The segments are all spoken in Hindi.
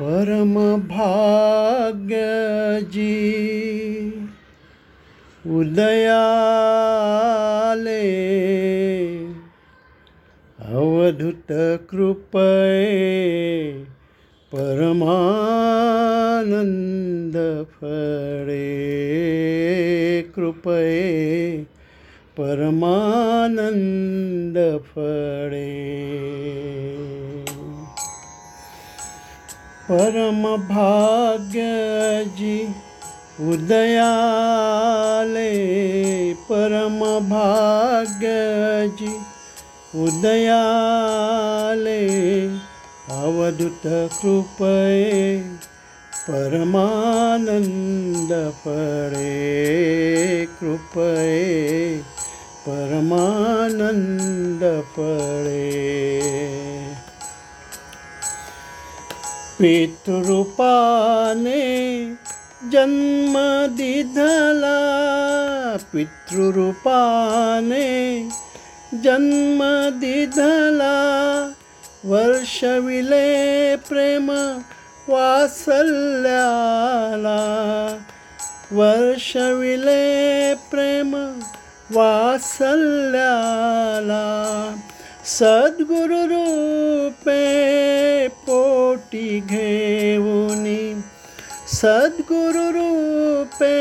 परम भाग्यजी उदयाले अवधूत कृपये परमानंद फळे कृपये परमानंद फळे परम भाग्यजी उदयाले परम भाग्यजी उदयाले अवधूत कृपये परमानंद फळे कृपये परमानंद फळे पितृरूपाने जन्म दिधला। पितृरूपाने जन्म दिधला। वर्षविले प्रेम वात्सल्याला वर्षविले प्रेम वात्सल्याला सद्गुरु सद्गुरु रूपे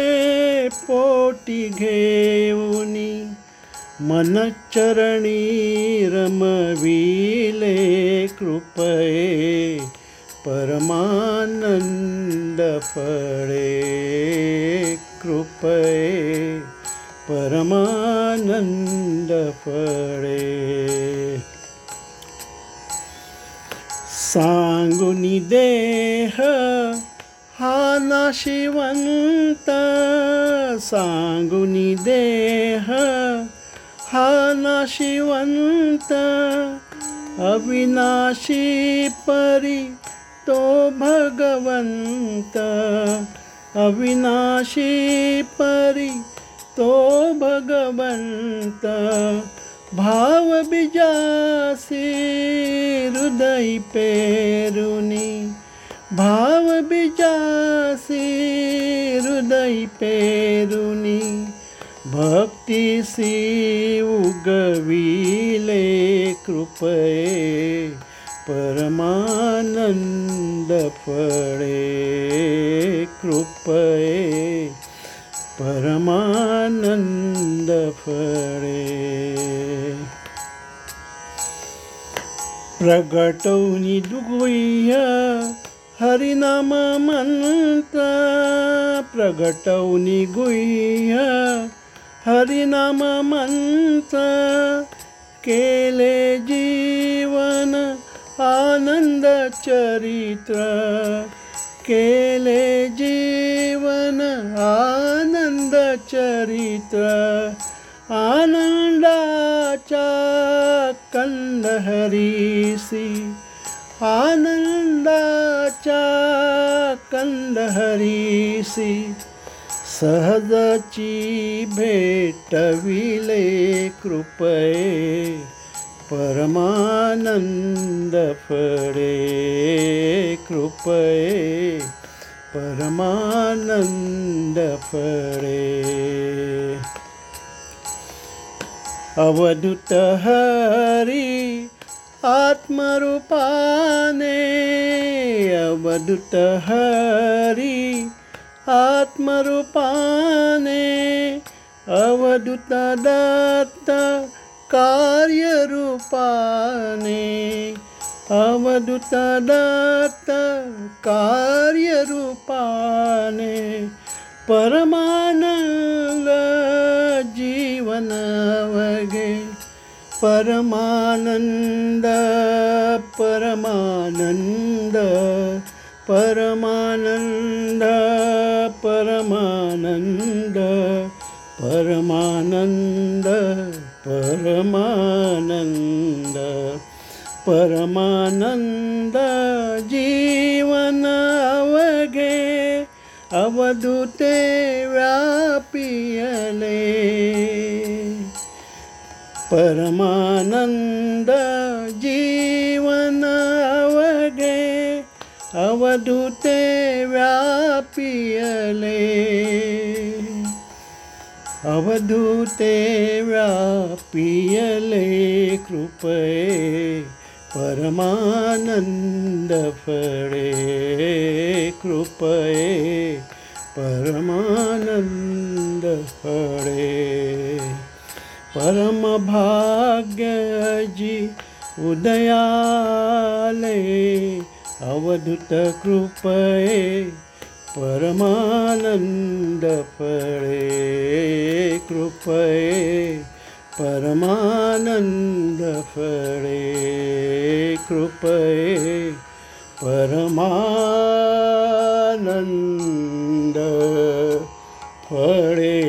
पोटी घेऊनी मनचरणी रमविले कृपये परमानंद फळे कृपये परमानंद फळे। सांगुनी देह हा नाशिवंत सांगुनी देह। हा नाशिवंत अविनाशी परी तो भगवंत। अविनाशी परी तो भगवंत। भाव बिजासी हृदय पेरुनी। भाव बिजासी हृदय पेरुनी भक्तीसी उगविले कृपये परमानंद फळे कृपये परमानंद फळे। प्रगटवनी दुगुह्य हरिनाम मंत्र प्रगटवनी गुह्य हरिनाम मंत्र केले जीवन आनंद चरित्र। केले जीवन आनंद चरित्र। आनंदाच्या कंदहरीसी। आनंदाच्या कंदहरीसी सहजची भेटविले कृपये. परमानंद फळे कृपये. परमानंद फळे. अवधूत हरी आत्मरूपाने अवधूत हरी आत्मरूपाने अवधूत दत्त कार्यरूपाने अवधूत दत्त कार्यरूपाने। परमानंद परमानन्द परमानन्द परमानन्द परमानन्द परमानन्द परमानन्द परमानन्द जीवनवगे अवधूते व्या पियने परमानंद जीवन अवघे अवधूते व्यापियले। अवधूते व्यापियले कृपये परमानंद फळे। कृपये परमानंद फळे। परमभाग्यजी उदयाले अवधूत कृपये परमानंद फळे कृपये परमानंद फळे कृपये परमानंद फळे